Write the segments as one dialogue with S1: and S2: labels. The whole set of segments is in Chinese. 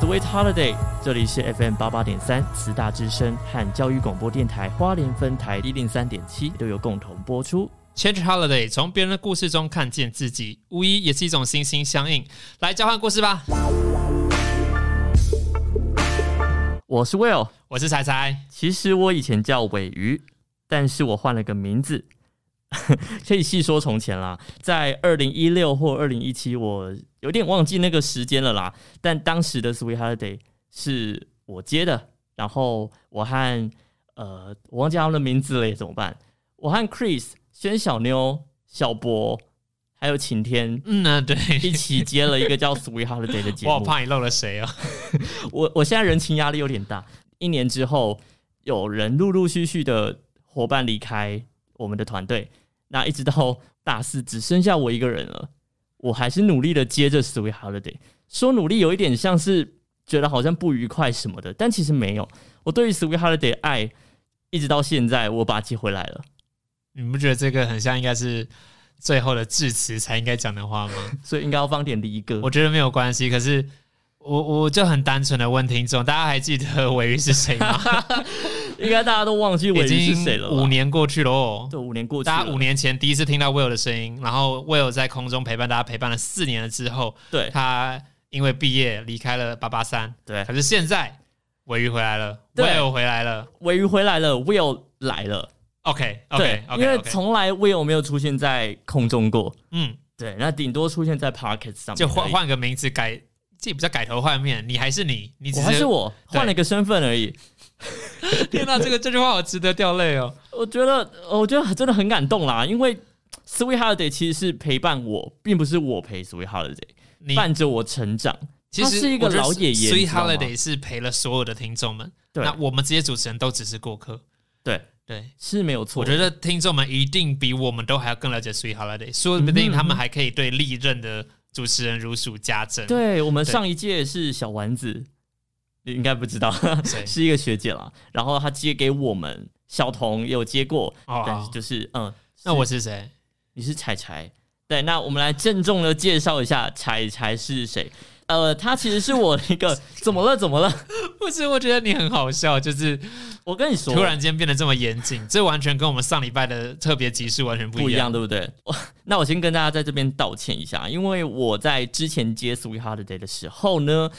S1: Sweet Holiday，这里是 FM 八八点三慈大之声和教育广播电台花莲分台一零三点七都有共同播出。
S2: Change Holiday，从别人的故事中看见自己，无疑也是一种心心相印。来交换故事吧。
S1: 我是 Will，
S2: 我是彩彩。
S1: 其实我以前叫尾鱼，但是我换了个名字，可以细说从前啦。在二零一六或二零一七，我有点忘记那个时间了啦。但当时的 Sweet Holiday 是我接的，然后我和呃，我忘记他们的名字了，怎么办？我和 Chris、轩小妞、小博还有晴天，
S2: 嗯啊，对，
S1: 一起接了一个叫 Sweet Holiday 的节目。
S2: 我好怕你漏了谁啊！
S1: 我我现在人情压力有点大。一年之后，有人陆陆续续的伙伴离开我们的团队，那一直到大四只剩下我一个人了。我还是努力的接着 Sweet Holiday，说努力有一点像是觉得好像不愉快什么的，但其实没有。我对于 Sweet Holiday 爱，一直到现在我把它接回来了。
S2: 你不觉得这个很像应该是最后的致辞才应该讲的话吗？
S1: 所以应该要放点离歌。
S2: 我觉得没有关系，可是我我就很单纯的问听众，大家还记得尾鱼是谁吗？
S1: 应该大家都忘记我
S2: 已
S1: 鱼是谁了吧。
S2: 经五年过去了哦。
S1: 对，五年过去了，
S2: 大家五年前第一次听到 Will 的声音，然后 Will 在空中陪伴大家陪伴了四年了之后，
S1: 对
S2: 他因为毕业离开了八八三，
S1: 对
S2: 可是现在尾鱼回来了
S1: 对
S2: ，Will 回来了
S1: 尾鱼回来了，Will 来了。
S2: ，OK
S1: 对因为从来 Will 没有出现在空中过。
S2: 嗯，
S1: 对，那顶多出现在 Pocket 上面，
S2: 就换换个名字改，这也不叫改头换面，你还是你，你只
S1: 是我，
S2: 对
S1: 换了一个身份而已。
S2: 天哪，这个这句话好值得掉泪哦。
S1: 我觉得，我觉得真的很感动啦，因为 Sweet Holiday 其实是陪伴我，并不是我陪 Sweet Holiday，
S2: 你
S1: 伴着我成长。
S2: 其实
S1: 是一个老爷爷
S2: Sweet Holiday 是陪了所有的听众们，
S1: 对
S2: 那我们这些主持人都只是过客。
S1: 对，
S2: 对，
S1: 是没有错。
S2: 我觉得听众们一定比我们都还要更了解 Sweet Holiday，说不定他们还可以对历任的主持人如数家珍。，
S1: 对我们上一届是小丸子，你应该不知道，
S2: 谁
S1: 是一个学姐啦。然后她接给我们，小童也有接过，
S2: 哦
S1: 但是就是嗯，
S2: 那我是谁？
S1: 你是彩彩，对，那我们来郑重的介绍一下彩彩是谁。呃，他其实是我一个 怎么了？怎么了？
S2: 不是，我觉得你很好笑，就是
S1: 我跟你说，
S2: 突然间变得这么严谨，这完全跟我们上礼拜的特别集数完全不一样。
S1: 不一样，对不对？我 那我先跟大家在这边道歉一下，因为我在之前接 Sweet Holiday 的时候呢，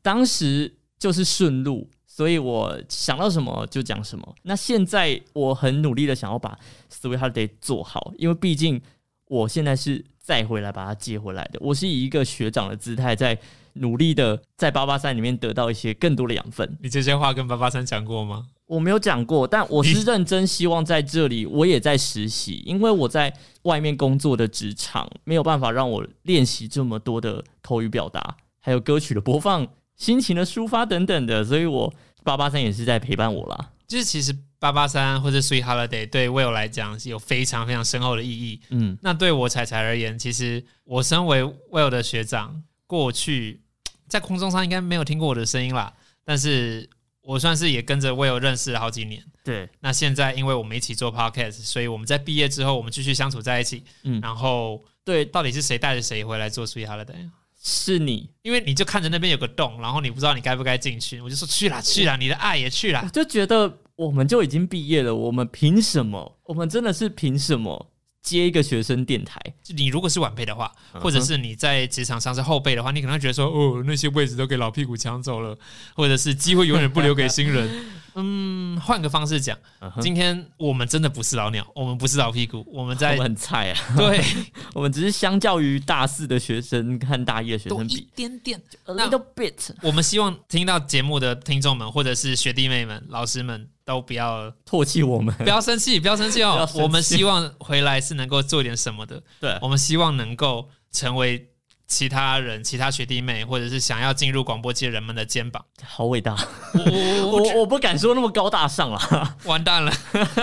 S1: 当时就是顺路，所以我想到什么就讲什么。那现在我很努力的想要把 Sweet Holiday 做好，因为毕竟我现在是再回来把它接回来的，我是以一个学长的姿态在努力的在八八三里面得到一些更多的养分。
S2: 你这些话跟八八三讲过吗？
S1: 我没有讲过，但我是认真希望在这里，我也在实习，因为我在外面工作的职场没有办法让我练习这么多的口语表达，还有歌曲的播放、心情的抒发等等的，所以我八八三也是在陪伴我啦。
S2: 就是其实八八三或者 Sweet Holiday 对 Will 来讲是有非常非常深厚的意义。
S1: 嗯，
S2: 那对我彩彩而言，其实我身为 Will 的学长，过去在空中上应该没有听过我的声音啦，但是我算是也跟着 Will 认识了好几年。
S1: 对，
S2: 那现在因为我们一起做 Podcast，所以我们在毕业之后，我们继续相处在一起。
S1: 嗯
S2: 然后
S1: 对，
S2: 到底是谁带着谁回来做 Sweet Holiday？
S1: 是你，
S2: 因为你就看着那边有个洞，然后你不知道你该不该进去，我就说去啦去啦，你的爱也去
S1: 我
S2: 啦。
S1: 就觉得我们就已经毕业了，我们凭什么？我们真的是凭什么接一个学生电台？
S2: 就你如果是晚辈的话，或者是你在职场上是后辈的话，你可能会觉得说，哦，那些位置都给老屁股抢走了，或者是机会永远不留给新人。嗯，换个方式讲，今天我们真的不是老鸟，我们不是老屁股，我们在
S1: 我们很菜啊，
S2: 对
S1: 我们只是相较于大四的学生和大一的学生比一
S2: 点点。
S1: ，a little bit
S2: 我们希望听到节目的听众们，或者是学弟妹们、老师们，都不要
S1: 唾弃我们。
S2: 不要生气，不要生气哦 我们希望回来是能够做点什么的，
S1: 对，
S2: 我们希望能够成为其他人、其他学弟妹，或者是想要进入广播界人们的肩膀。
S1: 好伟大。
S2: 我我我
S1: 我我不敢说那么高大上了。
S2: 完蛋了，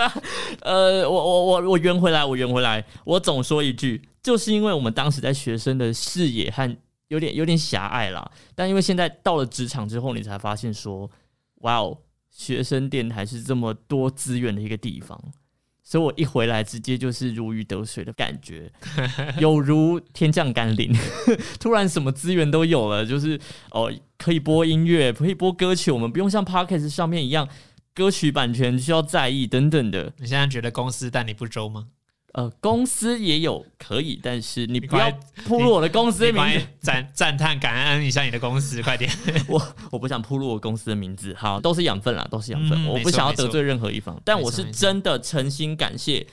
S1: 呃，我我我我圆回来，我圆回来。我总说一句，就是因为我们当时在学生的视野和有点有点狭隘啦，但因为现在到了职场之后，你才发现说，哇哦，学生电台是这么多资源的一个地方。所以我一回来直接就是如鱼得水的感觉，有如天降甘霖，突然什么资源都有了，就是哦可以播音乐，可以播歌曲，我们不用像 Podcast 上面一样歌曲版权需要在意等等的。
S2: 你现在觉得公司待你不周吗？
S1: 呃，公司也有可以，但是你不要铺露我的公司的名字。
S2: 赞 赞叹感恩一下你的公司，快点！
S1: 我我不想铺露我公司的名字，好，都是养分啦，都是养分，
S2: 嗯
S1: 我不想要得罪任何一方，但我是真的诚心感谢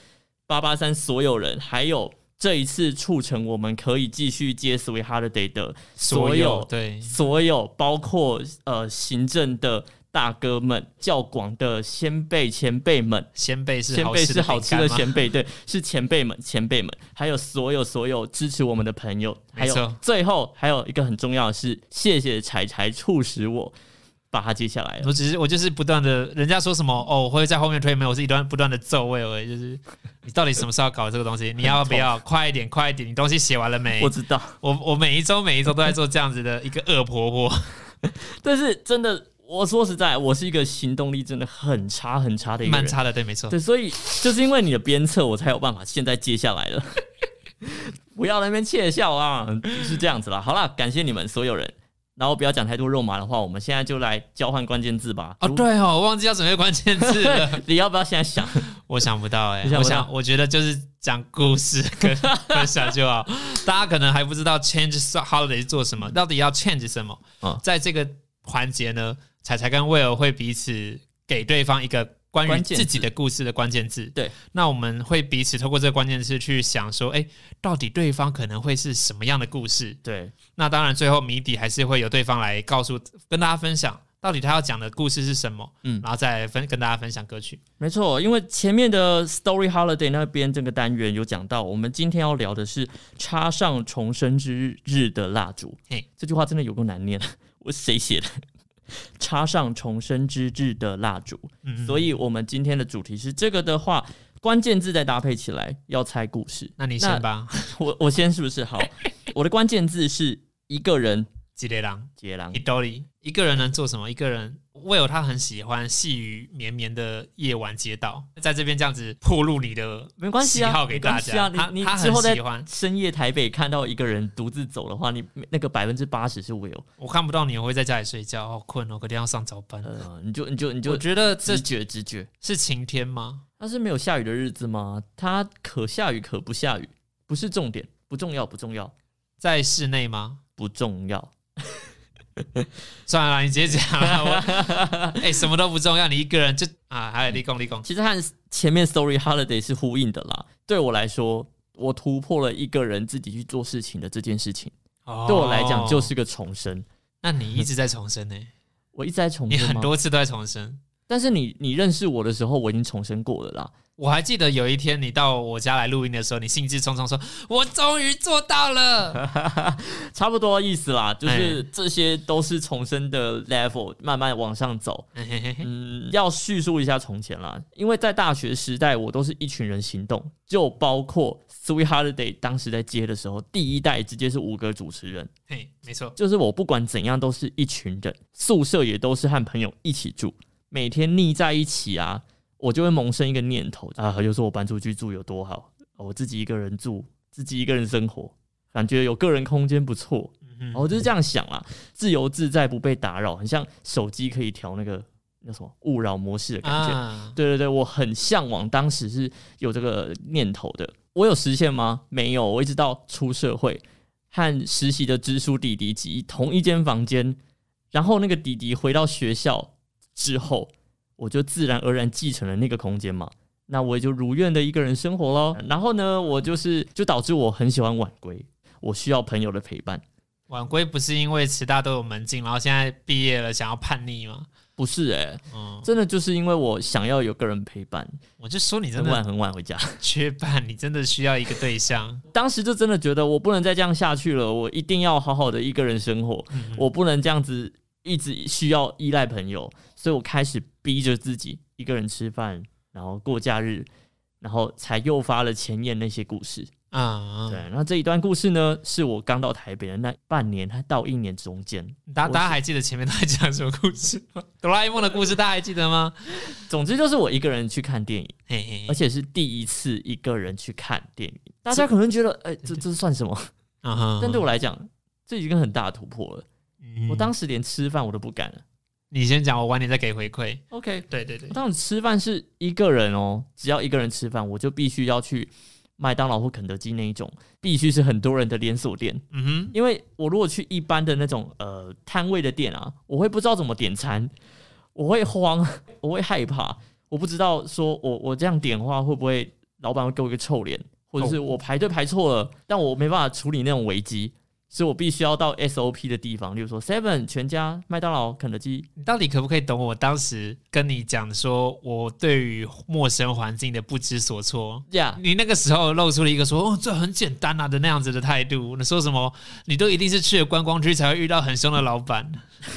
S1: 八八三所有人，还有这一次促成我们可以继续接 Sweet Holiday 的所有
S2: 对
S1: 所有，包括呃行政的大哥们、较广的先辈前辈们，
S2: 先辈是好
S1: 前辈是
S2: 吃
S1: 好吃的前辈，对，是前辈们，前辈们，还有所有所有支持我们的朋友，还有最后还有一个很重要的是，谢谢柴柴促使我把它接下来了。
S2: 我只是我就是不断的，人家说什么哦，我会在后面推门，我是一段不断的奏位而已，就是你到底什么时候搞这个东西？你要不要快一点，快一点？你东西写完了没？
S1: 我知道，
S2: 我我每一周每一周都在做这样子的一个恶婆婆，
S1: 但是真的，我说实在，我是一个行动力真的很差很差的一个人。
S2: 蛮差的，对，没错。
S1: 对，所以就是因为你的鞭策，我才有办法现在接下来了。不要在那边窃笑啊，是这样子啦。好啦，感谢你们所有人。然后不要讲太多肉麻的话，我们现在就来交换关键字吧。
S2: 哦，
S1: 如，
S2: 对哦，我忘记要准备关键字了，
S1: 你要不要现在想？
S2: 我想不到哎、
S1: 你想到
S2: 我想我觉得就是讲故事跟分享就好。大家可能还不知道 change holiday 是做什么，到底要 change 什么？
S1: 嗯
S2: 在这个环节呢，彩彩跟威尔会彼此给对方一个关于自己的故事的关键字。
S1: 对，
S2: 那我们会彼此透过这个关键字去想说，哎，到底对方可能会是什么样的故事？
S1: 对，
S2: 那当然，最后谜底还是会由对方来告诉跟大家分享，到底他要讲的故事是什么，
S1: 嗯
S2: 然后再分跟大家分享歌曲。
S1: 没错，因为前面的 Story Holiday 那边这个单元有讲到，我们今天要聊的是插上重生之日的蜡烛。
S2: 嘿
S1: 这句话真的有够难念，我谁写的？插上重生之日的蜡烛。
S2: 嗯，
S1: 所以我们今天的主题是这个的话，关键字再搭配起来要猜故事。
S2: 那你先吧，
S1: 我我先是不是好？我的关键字是一个人
S2: 吉列郎。
S1: 接狼
S2: 一。兜里一个人能做什么？一个人为有他很喜欢细雨绵绵的夜晚街道，在这边这样子破路你的
S1: 没关系啊，
S2: 喜好给大。家。他他
S1: 之后在
S2: 很喜欢，
S1: 深夜台北看到一个人独自走的话，你那个百分之八十是 Will。
S2: 我看不到你，我会在家里睡觉，好困哦，隔天要上早班。
S1: 呃，你就你就你就
S2: 我觉得
S1: 直觉直觉。
S2: 是晴天吗？
S1: 它是没有下雨的日子吗？它可下雨可不下雨，不是重点，不重要，不重要，
S2: 在室内吗？
S1: 不重要。
S2: 算了啦，你直接讲了。我哎、什么都不重要，你一个人就啊，还有立功立功。
S1: 其实和前面 Story Holiday 是呼应的啦。对我来说，我突破了一个人自己去做事情的这件事情，
S2: 哦
S1: 对我来讲就是个重生。
S2: 那你一直在重生呢、
S1: 我一直在重
S2: 你
S1: 生你？
S2: 很多次都在重生。
S1: 但是你你认识我的时候，我已经重生过了啦。
S2: 我还记得有一天你到我家来录音的时候，你兴致冲冲说：“我终于做到了。
S1: 差不多意思啦，就是
S2: 哎
S1: 这些都是重生的 level，慢慢往上走。
S2: 嘿嘿嘿”
S1: 嗯，要叙述一下从前啦，因为在大学时代，我都是一群人行动，就包括 Sweet Holiday 当时在接的时候，第一代直接是五个主持人，
S2: 嘿，没错，
S1: 就是我不管怎样都是一群人，宿舍也都是和朋友一起住，每天腻在一起啊，我就会萌生一个念头啊，就说我搬出去住有多好，我自己一个人住，自己一个人生活，感觉有个人空间不错，
S2: 嗯
S1: 我就是这样想啦，自由自在，不被打扰，很像手机可以调那个那什么勿扰模式的感觉。
S2: 啊，
S1: 对对对，我很向往，当时是有这个念头的。我有实现吗？没有，我一直到出社会和实习的支书弟弟挤同一间房间，然后那个弟弟回到学校之后，我就自然而然继承了那个空间嘛。那我也就如愿的一个人生活喽。然后呢，我就是就导致我很喜欢晚归，我需要朋友的陪伴。
S2: 晚归不是因为其他都有门禁，然后现在毕业了想要叛逆吗？
S1: 不是诶、
S2: 嗯，
S1: 真的就是因为我想要有个人陪伴，
S2: 我就说你真
S1: 很晚很晚回家。
S2: 缺伴，你真的需要一个对象。
S1: 当时就真的觉得我不能再这样下去了，我一定要好好的一个人生活，
S2: 嗯
S1: 我不能这样子一直需要依赖朋友，所以我开始逼着自己一个人吃饭，然后过假日，然后才诱发了前面那些故事。
S2: 啊，
S1: 对，那这一段故事呢，是我刚到台北的那半年还到一年中间。我
S2: 大大家还记得前面在讲什么故事吗？哆啦 A 梦的故事大家还记得吗？
S1: 总之就是我一个人去看电影，
S2: 嘿嘿
S1: 而，且是第一次一个人去看电影。大家可能觉得，哎、这这算什么？
S2: 嗯哼
S1: 但对我来讲，这已经很大的突破了。
S2: 嗯
S1: 我当时连吃饭我都不敢了。
S2: 你先讲，我晚点再给回馈。
S1: OK，
S2: 对对对
S1: 我，当时吃饭是一个人哦，只要一个人吃饭，我就必须要去麦当劳或肯德基那一种，必须是很多人的连锁店。
S2: 嗯哼，
S1: 因为我如果去一般的那种呃摊位的店啊，我会不知道怎么点餐，我会慌，我会害怕，我不知道说我我这样点的话会不会老板会给我一个臭脸，或者是我排队排错了，但我没办法处理那种危机，所以我必须要到 SOP 的地方，例如说 Seven、全家、麦当劳、肯德基。
S2: 你到底可不可以懂我当时跟你讲说，我对于陌生环境的不知所措？
S1: 呀、
S2: 你那个时候露出了一个说“哦，这很简单啊”的那样子的态度。你说什么？你都一定是去了观光区才会遇到很凶的老板。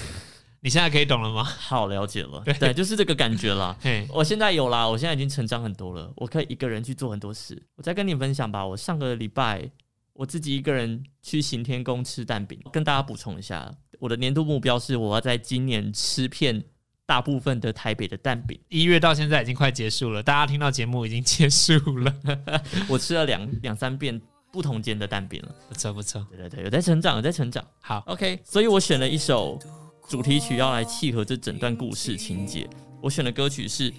S2: 你现在可以懂了吗？
S1: 好了解了，
S2: 对
S1: 对，就是这个感觉啦。
S2: 嘿，
S1: 我现在有啦，我现在已经成长很多了，我可以一个人去做很多事。我再跟你分享吧，我上个礼拜我自己一个人去行天宫吃蛋饼，跟大家补充一下，我的年度目标是我要在今年吃遍大部分的台北的蛋饼。
S2: 一月到现在已经快结束了，大家听到节目已经结束了，
S1: 我吃了两两三遍不同间的蛋饼了，
S2: 不错不错。
S1: 对对对，有在成长，有在成长。
S2: 好
S1: ，OK，所以我选了一首主题曲要来契合这整段故事情节。我选的歌曲是《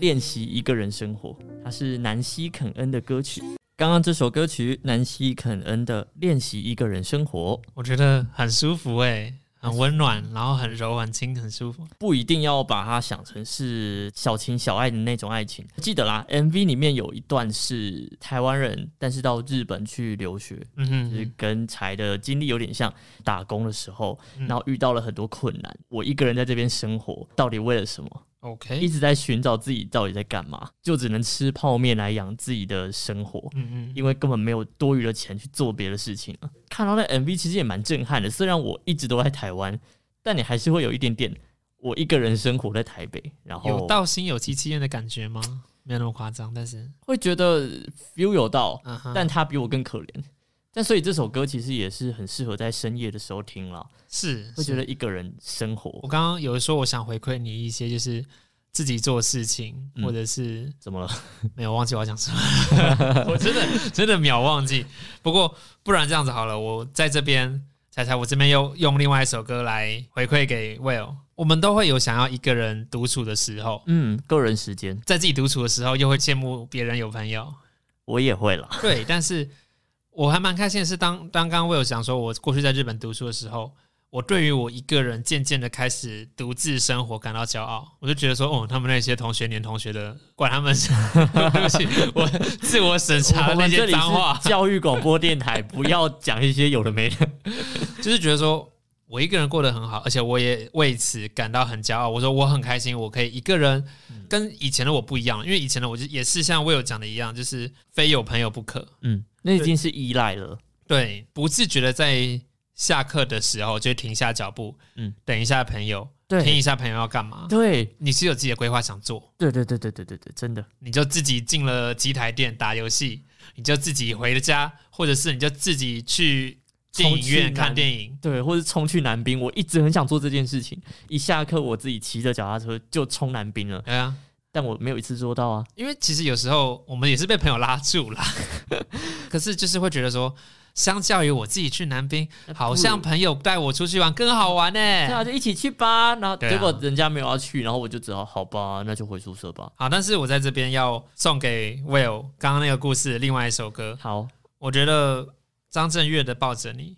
S1: 练习一个人生活》，它是南希肯恩的歌曲。刚刚这首歌曲，南希肯恩的《练习一个人生活》，
S2: 我觉得很舒服诶、很温暖，然后很柔很轻，很舒服。
S1: 不一定要把它想成是小情小爱的那种爱情。记得啦，MV 里面有一段是台湾人，但是到日本去留学，就是
S2: 嗯哼，
S1: 跟柴的经历有点像，打工的时候，
S2: 嗯
S1: 然后遇到了很多困难。我一个人在这边生活，到底为了什么？一
S2: OK，一
S1: 直在寻找自己到底在干嘛，就只能吃泡面来养自己的生活，
S2: 嗯嗯，
S1: 因为根本没有多余的钱去做别的事情了。看到那 MV 其实也蛮震撼的，虽然我一直都在台湾，但你还是会有一点点我一个人生活在台北，然后
S2: 有到心有戚戚焉的感觉吗？没有那么夸张，但是，
S1: 会觉得 feel 有到，
S2: 嗯哼，
S1: 但他比我更可怜。但所以这首歌其实也是很适合在深夜的时候听了，
S2: 是
S1: 会觉得一个人生活我
S2: 刚刚有说我想回馈你一些，就是自己做事情，
S1: 嗯
S2: 或者是
S1: 怎么了？
S2: 没有忘记我要讲什么，我真的真的秒忘记。不过不然这样子好了，我在这边彩彩，我这边又用另外一首歌来回馈给 Will。我们都会有想要一个人独处的时候，
S1: 嗯，个人时间
S2: 在自己独处的时候，又会羡慕别人有朋友。
S1: 我也会了。
S2: 对，但是我还蛮开心的是当，当刚刚 Will 讲说，我过去在日本读书的时候，我对于我一个人渐渐的开始独自生活感到骄傲。我就觉得说，哦，他们那些同学年同学的，管他们，对不起，我自我审查那些脏话，
S1: 教育广播电台，不要讲一些有的没的。
S2: 就是觉得说。我一个人过得很好，而且我也为此感到很骄傲。我说我很开心，我可以一个人，跟以前的我不一样，因为以前的我就也是像 Will 讲的一样，就是非有朋友不可。
S1: 嗯，那已经是依赖了。
S2: 对，不自觉的在下课的时候就停下脚步，嗯
S1: 嗯，
S2: 等一下朋友，听一下朋友要干嘛。
S1: 对
S2: 你是有自己的规划想做，
S1: 对对对对对对对，真的。
S2: 你就自己进了机台店打游戏，你就自己回了家，或者是你就自己去电影院看电影。
S1: 对，或是冲去南滨，我一直很想做这件事情。一下课，我自己骑着脚踏车就冲南滨了，
S2: 对啊，
S1: 但我没有一次做到啊。
S2: 因为其实有时候我们也是被朋友拉住了，可是就是会觉得说，相较于我自己去南滨，好像朋友带我出去玩更好玩呢、
S1: 对啊，就一起去吧。然后结果人家没有要去，然后我就只好好吧，那就回宿舍吧。
S2: 好，但是我在这边要送给 Will 刚刚那个故事的另外一首歌，
S1: 好
S2: 我觉得张震岳的《抱着你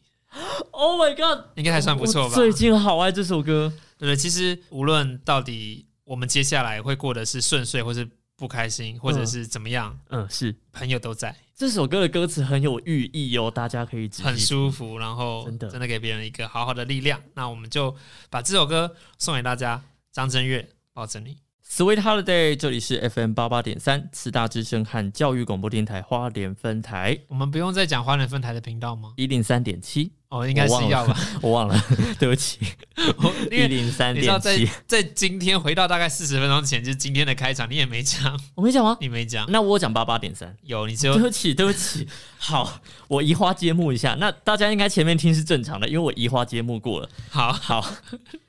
S1: ，Oh my god，
S2: 应该还算不错吧？
S1: 最近好爱这首歌。
S2: 对对？其实无论到底我们接下来会过得是顺遂，或是不开心，或者是怎么样，
S1: 嗯，是
S2: 朋友都在，
S1: 这首歌的歌词很有寓意哦，大家可以
S2: 很舒服，然后
S1: 真的
S2: 真的给别人一个好好的力量。那我们就把这首歌送给大家，张震岳抱着你。
S1: Sweet Holiday，这里是 FM 八八点三，慈大之声和教育广播电台花莲分台
S2: 我们不用再讲花莲分台的频道吗？
S1: 一零三点七，
S2: 哦，应该是要吧。
S1: 我忘了，对不起，
S2: 因
S1: 一
S2: 为
S1: 零三点七，
S2: 在今天回到大概四十分钟前，就是今天的开场，你也没讲，
S1: 我没讲吗？
S2: 你没讲，
S1: 那我讲八八点三。
S2: 有你只有
S1: 对不起，对不起。好，我移花接木一下。那大家应该前面听是正常的，因为我移花接木过了。
S2: 好，
S1: 好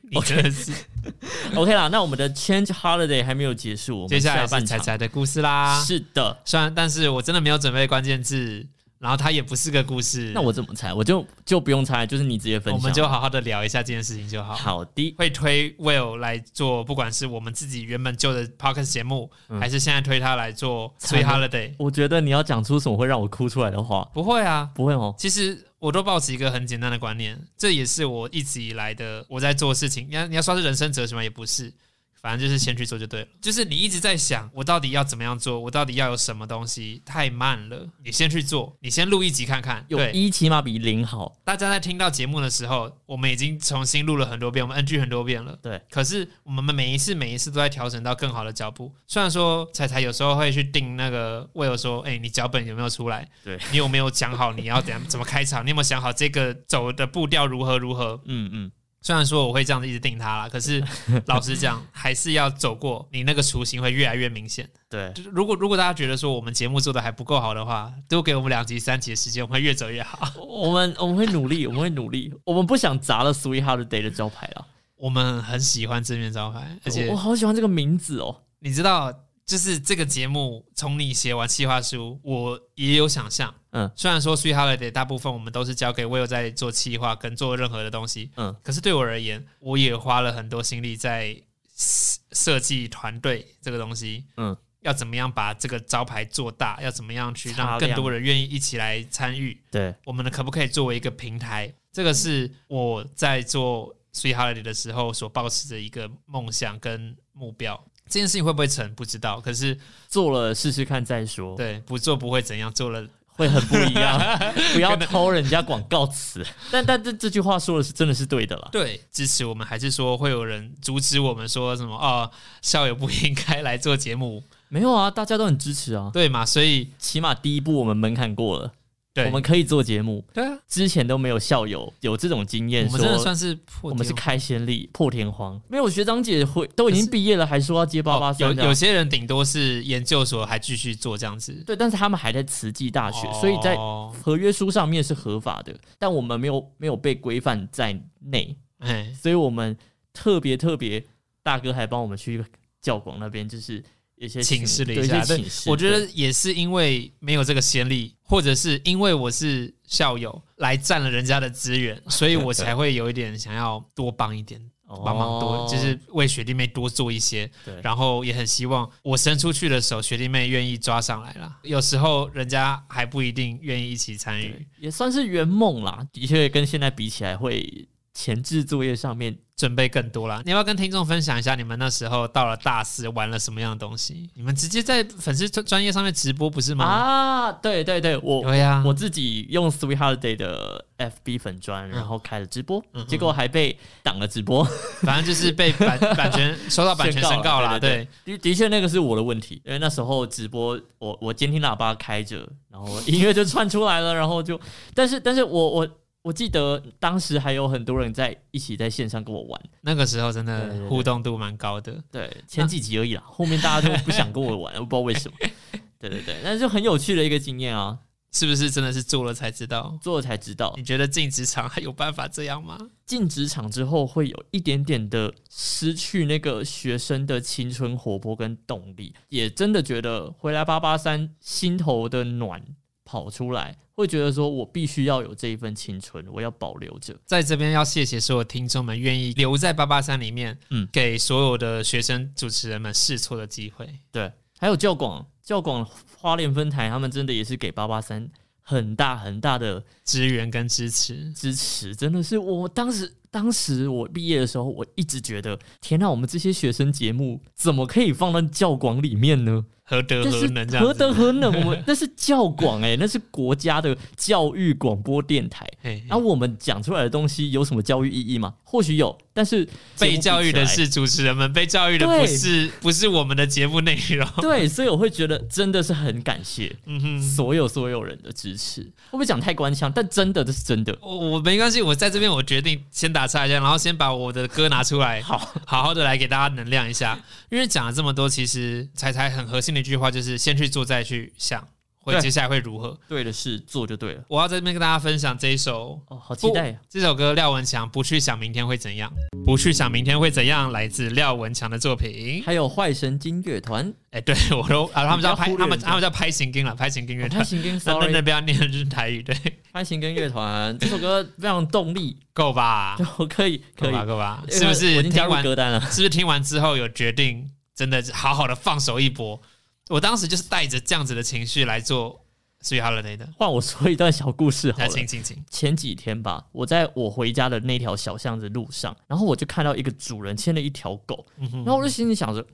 S2: 你真的是。
S1: OK 啦。那我们的 Change Holiday 还没有结束，我们
S2: 接下来是彩彩的故事啦。
S1: 是的。
S2: 虽然，但是我真的没有准备关键字，然后它也不是个故事，
S1: 那我怎么猜？我就就不用猜，就是你直接分享。
S2: 我们就好好的聊一下这件事情就好。
S1: 好的。
S2: 会推 Will 来做，不管是我们自己原本旧的 podcast 节目，
S1: 嗯
S2: 还是现在推他来做 Sweet Holiday，
S1: 我觉得你要讲出什么会让我哭出来的话，
S2: 不会啊。
S1: 不会哦。
S2: 其实我都保持一个很简单的观念，这也是我一直以来的我在做事情。你要你要说是人生哲学吗？也不是，反正就是先去做就对了。就是你一直在想，我到底要怎么样做，我到底要有什么东西，太慢了。你先去做，你先录一集看看。
S1: 有
S2: 对，
S1: 一起码比零好。
S2: 大家在听到节目的时候，我们已经重新录了很多遍，我们 NG 很多遍了。
S1: 对，
S2: 可是我们每一次每一次都在调整到更好的脚步。虽然说彩彩有时候会去定那个为了说，哎、你脚本有没有出来？
S1: 对
S2: 你有没有讲好你要怎样怎么开场？你有没有想好这个走的步调如何如何？
S1: 嗯嗯，
S2: 虽然说我会这样子一直定他啦，可是 老实讲，还是要走过，你那个雏形会越来越明显。
S1: 对。
S2: 就是如果如果大家觉得说我们节目做的还不够好的话，多给我们两集三集的时间，我们会越走越好。
S1: 我们我们会努力，我们会努力，我们不想砸了 Sweet Holiday 的招牌了。
S2: 我们很喜欢正面招牌，而且
S1: 我我好喜欢这个名字哦。
S2: 你知道，就是这个节目从你写完企划书，我也有想象。
S1: 嗯
S2: 虽然说 Sweet Holiday 大部分我们都是交给 Will 在做企划跟做任何的东西，
S1: 嗯，
S2: 可是对我而言，我也花了很多心力在设设计团队这个东西。
S1: 嗯，
S2: 要怎么样把这个招牌做大？要怎么样去让更多人愿意一起来参与？
S1: 对，
S2: 我们呢可不可以作为一个平台？这个是我在做 Sweet Holiday 的时候所抱持的一个梦想跟目标。这件事情会不会成不知道，可是
S1: 做了试试看再说，
S2: 对不做不会怎样，做了
S1: 会很不一样。不要偷人家广告词。但但这这句话说的是真的是对的啦。
S2: 对支持我们，还是说会有人阻止我们说什么哦，校友不应该来做节目，
S1: 没有啊，大家都很支持啊。
S2: 对嘛？所以
S1: 起码第一步我们门槛过了，
S2: 对
S1: 我们可以做节目。
S2: 对啊，
S1: 之前都没有校友有这种经验，
S2: 我们真的算是破
S1: 我们是
S2: 天
S1: 开先例破天荒。没有学长姐会都已经毕业了，还说要接八八
S2: 哦有有些人顶多是研究所还继续做这样子，
S1: 对，但是他们还在慈济大学，所以在
S2: 哦
S1: 合约书上面是合法的，但我们没有没有被规范在内，
S2: 哎，
S1: 所以我们特别特别大哥还帮我们去教广那边，就是一些
S2: 请示了一下。我觉得也是因为没有这个先例，或者是因为我是校友来占了人家的资源，所以我才会有一点想要多帮一点，帮忙多，
S1: 哦
S2: 就是为学弟妹多做一些。
S1: 对
S2: 然后也很希望我伸出去的手，学弟妹愿意抓上来啦。有时候人家还不一定愿意一起参与，
S1: 也算是圆梦啦。的确跟现在比起来，会前置作业上面
S2: 准备更多啦。你要不要跟听众分享一下你们那时候到了大四玩了什么样的东西？你们直接在粉丝专专业上面直播不是吗？
S1: 啊，对对对，我
S2: 对呀、
S1: 我自己用 Sweet Holiday 的 FB 粉砖，然后开了直播，
S2: 嗯
S1: 结果还被挡了直播。
S2: 反正就是被版版权收到版权申告啦，
S1: 对
S2: 对
S1: 对的的确那个是我的问题，因为那时候直播我我监听喇叭开着，然后音乐就窜出来了，然后就，但是但是我我我记得当时还有很多人在一起在线上跟我玩，
S2: 那个时候真的互动度蛮高的。
S1: 对，前几集而已啦，后面大家都不想跟我玩，我不知道为什么。对对对，但是就很有趣的一个经验啊，
S2: 是不是真的是做了才知道？
S1: 做了才知道
S2: 你，觉得进职场还有办法这样吗？
S1: 进职场之后会有一点点的失去那个学生的青春活泼跟动力，也真的觉得回来八八三心头的暖跑出来，会觉得说我必须要有这一份青春，我要保留着。
S2: 在这边要谢谢所有听众们愿意留在八八三里面，
S1: 嗯
S2: 给所有的学生主持人们试错的机会。
S1: 对，还有教广教广花莲分台，他们真的也是给八八三很大很大的
S2: 支援跟支持，
S1: 支持，真的是我当时当时我毕业的时候，我一直觉得天呐，我们这些学生节目怎么可以放到教广里面呢？
S2: 何德何能这样？
S1: 何德何能？我们那是教广哎、那是国家的教育广播电台。
S2: 嘿
S1: 然后我们讲出来的东西有什么教育意义吗？或许有，但是
S2: 被教育的是主持人们，被教育的不是不是我们的节目内容。
S1: 对，所以我会觉得真的是很感谢
S2: 嗯哼，
S1: 所有所有人的支持。会不会讲太官腔？但真的这是真的。
S2: 我我没关系，我在这边我决定先打岔一下，然后先把我的歌拿出来，
S1: 好，
S2: 好好的来给大家能量一下。因为讲了这么多，其实才才很核心的一句话就是先去做再去想，会接下来会如何。
S1: 对的事做就对了。
S2: 我要在这边跟大家分享这一首
S1: 哦，好期待呀、
S2: 这首歌，廖文强不去想明天会怎样，不去想明天会怎样，来自廖文强的作品。
S1: 还有坏神经乐团，
S2: 哎、对我都啊，他们叫拍，他们他们叫拍行经了，拍行经乐团。
S1: 拍行跟
S2: 那那
S1: sorry，
S2: 那不要念的是台语，对，
S1: 拍行经乐团这首歌非常动力，
S2: 够吧？
S1: 我可以可以，
S2: 够吧？够吧？是不是
S1: 我已经加
S2: 听完？
S1: 入歌单了？
S2: 是不是听完之后有决定，真的好好的放手一搏？我当时就是带着这样子的情绪来做《Sweet Holiday》的。
S1: 换我说一段小故事好。
S2: 请请请，
S1: 前几天吧，我在我回家的那条小巷子路上，然后我就看到一个主人牵了一条狗，然后我就心里想着，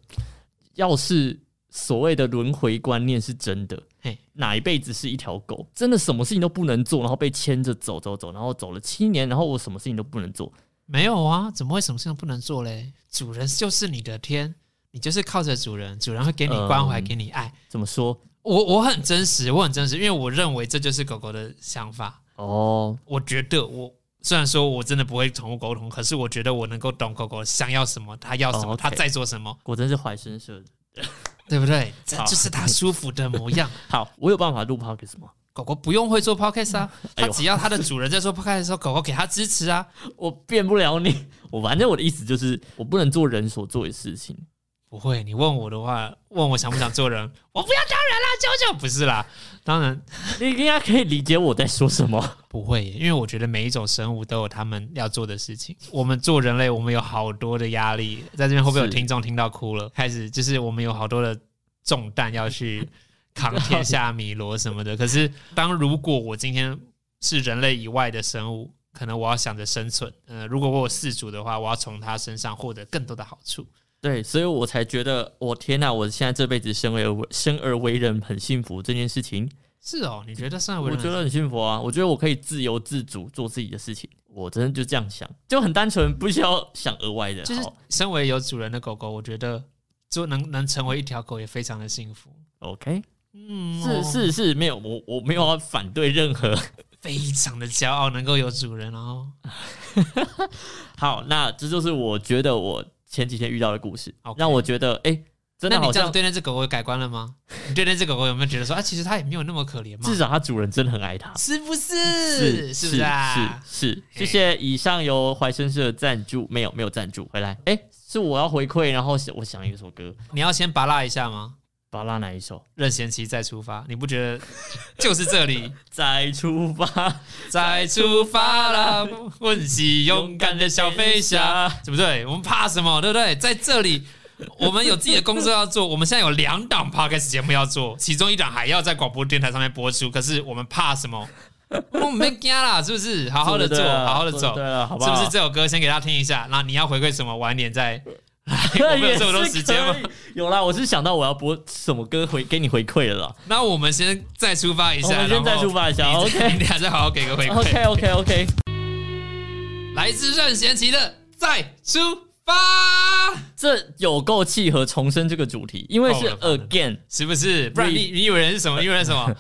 S1: 要是所谓的轮回观念是真的
S2: 嘿，
S1: 哪一辈子是一条狗，真的什么事情都不能做，然后被牵着走走走，然后走了七年，然后我什么事情都不能做，
S2: 没有啊，怎么会什么事情不能做嘞？主人就是你的天，你就是靠着主人，主人会给你关怀，
S1: 嗯
S2: 给你爱。
S1: 怎么说？
S2: 我我很真实，我很真实，因为我认为这就是狗狗的想法。
S1: 哦，
S2: 我觉得我虽然说我真的不会宠物沟通，可是我觉得我能够懂狗狗想要什么，它要什么，它在做什么，
S1: 果真是怀生社的。
S2: 对不对？这就是它舒服的模样。
S1: 好，我有办法录 podcast 吗？
S2: 狗狗不用会做 podcast 啊，
S1: 哎呦
S2: 它只要它的主人在做 podcast 的时候，狗狗给它支持啊。
S1: 我变不了你，我反正我的意思就是，我不能做人所做的事情。
S2: 不会，你问我的话，问我想不想做人，我不要当人啦，舅舅不是啦，当然
S1: 你应该可以理解我在说什么。
S2: 不会，因为我觉得每一种生物都有他们要做的事情。我们做人类，我们有好多的压力，在这边会不会有听众听到哭了？开始就是我们有好多的重担要去 扛天下米罗什么的。可是，当如果我今天是人类以外的生物，可能我要想着生存。呃，如果我有四主的话，我要从他身上获得更多的好处。
S1: 对，所以我才觉得，我天哪！我现在这辈子生而为生而为人很幸福这件事情，
S2: 是哦，你觉得生而为人
S1: 我觉得很幸福啊！我觉得我可以自由自主做自己的事情，我真的就这样想，就很单纯，不需要想额外的。
S2: 就是
S1: 好
S2: 身为有主人的狗狗，我觉得就能能成为一条狗也非常的幸福。
S1: OK，
S2: 嗯，
S1: 是
S2: 哦
S1: 是是，没有我我没有要反对任何。
S2: 非常的骄傲，能够有主人哦。
S1: 好，那这就是我觉得我前几天遇到的故事让我觉得，哎、真的好像
S2: 对那只狗狗有改观了吗？你对那只狗狗有没有觉得说，啊，其实它也没有那么可怜嘛？
S1: 至少它主人真的很爱它。
S2: 是不是？是是不是啊？
S1: 是是，
S2: 嘿
S1: 谢谢以上由怀生社赞助，没有没有赞助，回来，哎、是我要回馈，然后我想一首歌，
S2: 你要先拔拉一下吗？
S1: 巴拉哪一首？
S2: 任贤齐再出发，你不觉得 就是这里
S1: 再出发，
S2: 再出发啦？问起勇敢的小飞侠，对不对？我们怕什么？对不对？在这里。我们有自己的工作要做，我们现在有两档 podcast 节目要做，其中一档还要在广播电台上面播出。可是我们怕什么？我们没惊啦，是不是？好好的做，好好的走，
S1: 对了，好不好？
S2: 是不是这首歌先给大家听一下？那你要回馈什么？晚点再来。我们有这么多时间吗？
S1: 有啦，我是想到我要播什么歌回给你回馈了啦。
S2: 那我们先再出发一下，
S1: 我们先再出发一下，OK
S2: 你还是好好给个回馈。
S1: OK OK OK，
S2: 来自任贤齐的《再出发》，
S1: 这有够契合重生这个主题，因为是 again，
S2: 是不是？不然你你以为人是什么？你以为是什么？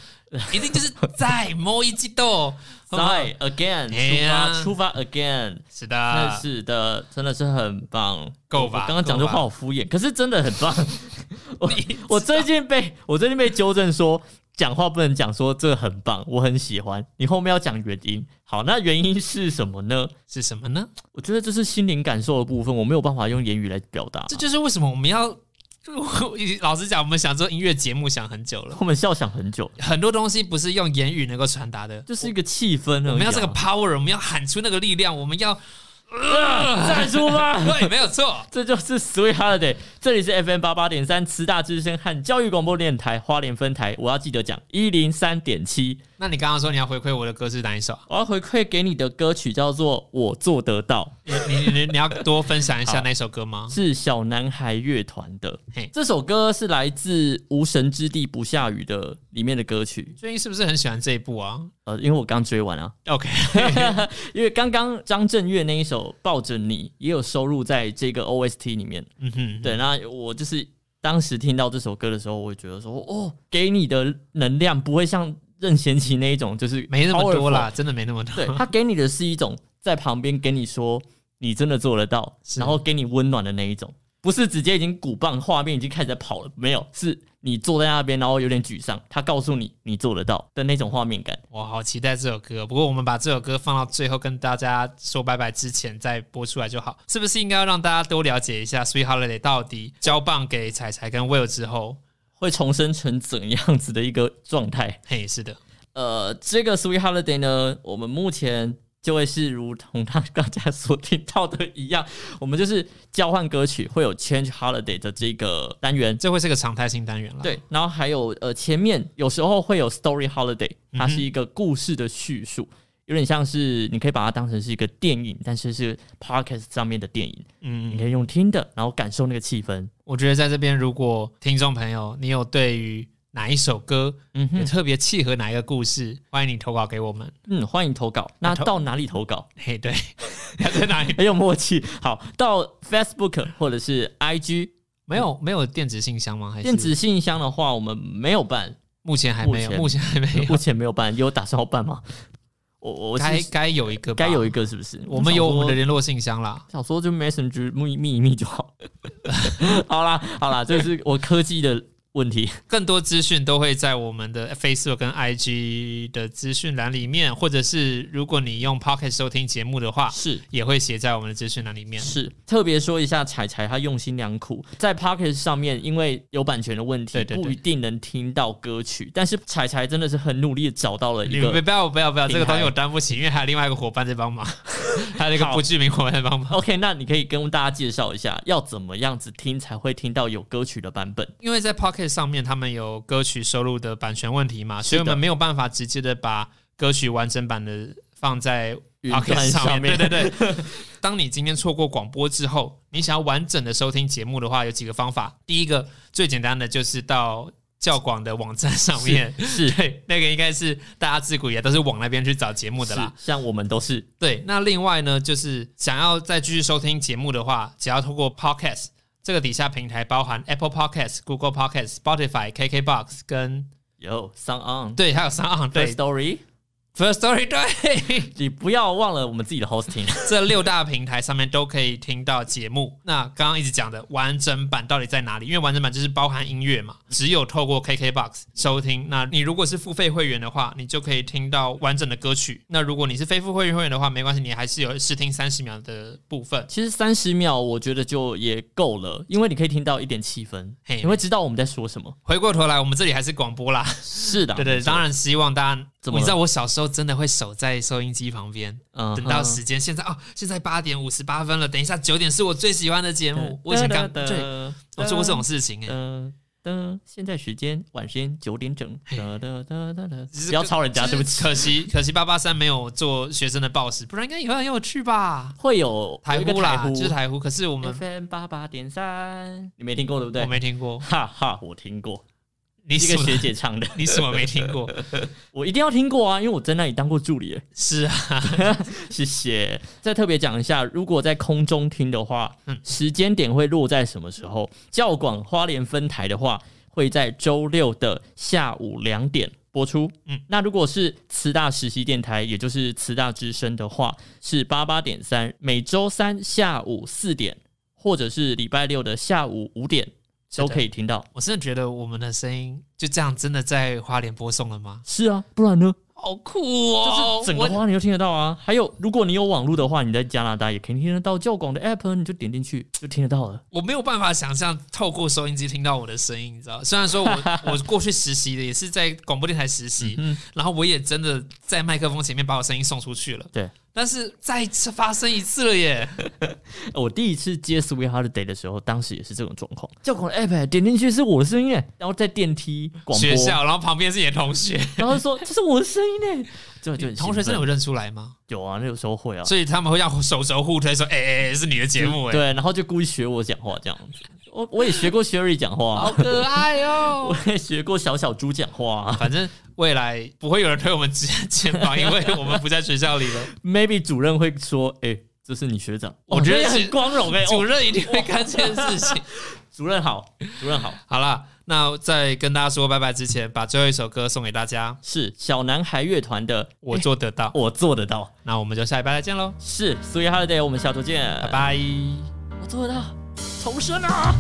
S2: 一定就是在某一季度。
S1: 再 again 出发出发 again。
S2: 是的，
S1: 是的，真的是很棒，
S2: 够吧
S1: 刚刚讲这话好敷衍，可是真的很棒。我
S2: 你
S1: 我最近被我最近被纠正说，讲话不能讲说这很棒，我很喜欢。你后面要讲原因，好，那原因是什么呢？
S2: 是什么呢？
S1: 我觉得这是心灵感受的部分，我没有办法用言语来表达。
S2: 这就是为什么我们要。老实讲，我们想做音乐节目想很久了，
S1: 我们是要想很久，
S2: 很多东西不是用言语能够传达的，
S1: 就是一个气氛而已啊、
S2: 我们要这个 power，我们要喊出那个力量，我们要呃
S1: 再出发。
S2: 对，没有错。
S1: 这就是 Sweet Holiday，这里是 FM 八八点三慈大之声和教育广播电台花莲分台，我要记得讲一零三点七。
S2: 那你刚刚说你要回馈我的歌是哪一首？
S1: 我要回馈给你的歌曲叫做《我做得到
S2: 你你你你要多分享一下
S1: 好
S2: 那首歌吗》，？
S1: 是小男孩乐团的
S2: 嘿。
S1: 这首歌是来自《无神之地不下雨》的里面的歌曲。
S2: 最近是不是很喜欢这一部啊
S1: 呃，因为我刚追完啊
S2: ，？OK，
S1: 因为刚刚张震岳那一首《抱着你》也有收录在这个 OST 里面。
S2: 嗯哼，
S1: 对，那我就是当时听到这首歌的时候，我会觉得说，哦，给你的能量不会像任贤齐那一种，就是
S2: 没那么多啦，真的没那么多。
S1: 对他给你的是一种在旁边跟你说你真的做得到，然后给你温暖的那一种，不是直接已经鼓棒，画面已经开始在跑了，没有，是你坐在那边，然后有点沮丧，他告诉你你做得到的那种画面感。
S2: 我好期待这首歌，不过我们把这首歌放到最后跟大家说拜拜之前再播出来就好。是不是应该要让大家多了解一下《Sweet Holiday》到底交棒给彩彩跟 Will 之后？
S1: 会重生成怎样子的一个状态？
S2: 嘿，是的，
S1: 呃，这个 Sweet Holiday 呢，我们目前就会是如同他刚才所听到的一样，我们就是交换歌曲，会有 Change Holiday 的这个单元。
S2: 这会是个常态性单元了。，
S1: 对，然后还有呃，前面有时候会有 Story Holiday，它是一个故事的叙述，有点像是你可以把它当成是一个电影，但是是 Podcast 上面的电影，嗯你
S2: 嗯，
S1: 可以用听的，然后感受那个气氛。
S2: 我觉得在这边，如果听众朋友你有对于哪一首歌
S1: 嗯哼，
S2: 也特别契合哪一个故事，欢迎你投稿给我们。
S1: 嗯，欢迎投稿。那到哪里投稿？
S2: 嘿，对，要在哪里？
S1: 很有默契。好，到 Facebook 或者是 IG
S2: 没有没有电子信箱吗？还是
S1: 电子信箱的话，我们没有办，
S2: 目前还没有，
S1: 目前
S2: 还没有 目，
S1: 前没有办，有打算要办吗？我我是
S2: 该该有一个，
S1: 该有一个是不是？
S2: 我们有我们的联络信箱啦。
S1: 想说就 Messenger 密密一密就好。好啦好啦，这是我科技的问题。
S2: 更多资讯都会在我们的 Facebook 跟 IG 的资讯栏里面，或者是如果你用 Pocket 收听节目的话，
S1: 是
S2: 也会写在我们的资讯栏里面。
S1: 是，特别说一下彩彩，她用心良苦，在 Pocket 上面，因为有版权的问题，
S2: 对对对
S1: 不一定能听到歌曲。但是彩彩真的是很努力的找到了一个。
S2: 不要不要不要，这个东西我担不起，因为还有另外一个伙伴在帮忙，还有一个不具名伙伴在帮忙。
S1: OK，那你可以跟大家介绍一下，要怎么样子听才会听到有歌曲的版本？
S2: 因为在 Pocket 上面，他们有歌曲收录的版权问题嘛，所以我们没有办法直接的把歌曲完整版的放在
S1: 云
S2: Pocket 上
S1: 上面
S2: 对对对。当你今天错过广播之后，你想要完整的收听节目的话，有几个方法。第一个最简单的就是到较广的网站上面，
S1: 是
S2: 对，那个应该是大家自古以来都是往那边去找节目的啦。
S1: 像我们都是
S2: 对，那另外呢，就是想要再继续收听节目的话，只要通过 Podcast 这个底下平台，包含 Apple Podcast、Google Podcast、Spotify、KKBox 跟
S1: 有 Sound On
S2: 对，还有 Sound On，对
S1: Story，
S2: First Story 对，
S1: 你不要忘了我们自己的 hosting。
S2: 这六大平台上面都可以听到节目。那刚刚一直讲的完整版到底在哪里？因为完整版就是包含音乐嘛，只有透过 KKBox 收听。那你如果是付费会员的话，你就可以听到完整的歌曲。那如果你是非付费会员的话，没关系，你还是有试听三十秒的部分。
S1: 其实三十秒我觉得就也够了，因为你可以听到一点气氛，
S2: 嘿
S1: 你会知道我们在说什么。
S2: 回过头来，我们这里还是广播啦。
S1: 是的，
S2: 对 对，当，然希望大家。
S1: 怎么
S2: 你知道我小时候真的会守在收音机旁边，
S1: 嗯
S2: 等到时间。现在哦，现在八点五十八分了，等一下九点是我最喜欢的节目。我以前刚对，我做过这种事情哎。
S1: 噔噔，现在时间晚间九点整，
S2: 嘿
S1: 哒哒哒哒哒，
S2: 只
S1: 不要抄人家，
S2: 就是
S1: 对不起。
S2: 可惜 可惜八八三没有做学生的报时，不然应该以后很有趣吧？
S1: 会有
S2: 台呼啦，就是台呼。可是我们
S1: FM 八八点三，你没听过对不对？
S2: 我没听过，
S1: 哈哈，我听过，
S2: 你什么
S1: 一个学姐唱的，
S2: 你什么没听过？
S1: 我一定要听过啊，因为我在那里当过助理。
S2: 是啊，
S1: 谢谢。再特别讲一下，如果在空中听的话，
S2: 嗯
S1: 时间点会落在什么时候？教广花莲分台的话，会在周六的下午两点播出。
S2: 嗯
S1: 嗯，那如果是慈大实习电台，也就是慈大之声的话，是八八点三，每周三下午四点，或者是礼拜六的下午五点，都可以听到。
S2: 我真的觉得我们的声音就这样真的在花莲播送了吗？
S1: 是啊，不然呢？
S2: 好酷哦！
S1: 就是整个花莲都听得到啊。还有，如果你有网络的话，你在加拿大也可以听得到较广的 app，你就点进去就听得到了。
S2: 我没有办法想象透过收音机听到我的声音，你知道？虽然说我 我过去实习的也是在广播电台实习，
S1: 嗯，
S2: 然后我也真的在麦克风前面把我声音送出去了。
S1: 对，
S2: 但是再次发生一次了耶！
S1: 我第一次接 Sweet Holiday 的时候，当时也是这种状况，叫广 app 点进去是我的声音耶，然后在电梯广播，
S2: 学校，然后旁边是你的同学，
S1: 然后说这是我的声音呢，就就很
S2: 同学真的有认出来吗？
S1: 有啊，那有时候会啊，
S2: 所以他们会要手肘互推说：“哎哎哎，是你的节目哎。”
S1: 对，然后就故意学我讲话这样子。我我也学过 Sherry 讲话
S2: 好
S1: 啊，
S2: 可爱哦
S1: 我。也学过小小猪讲话啊。
S2: 反正未来不会有人推我们肩肩膀，因为我们不在学校里了。
S1: Maybe 主任会说：“哎、这是你学长。”
S2: 我觉得
S1: 很光荣哎、哦
S2: 主任一定会干这件事情。
S1: 主任好，主任好，
S2: 好啦，那在跟大家说拜拜之前，把最后一首歌送给大家。
S1: 是小男孩乐团的，
S2: 我做得到，
S1: 我做得到。
S2: 那我们就下礼拜再见喽，
S1: 是 Sweet Holiday，我们下周见，
S2: 拜拜。
S1: 我做得到，重生啊！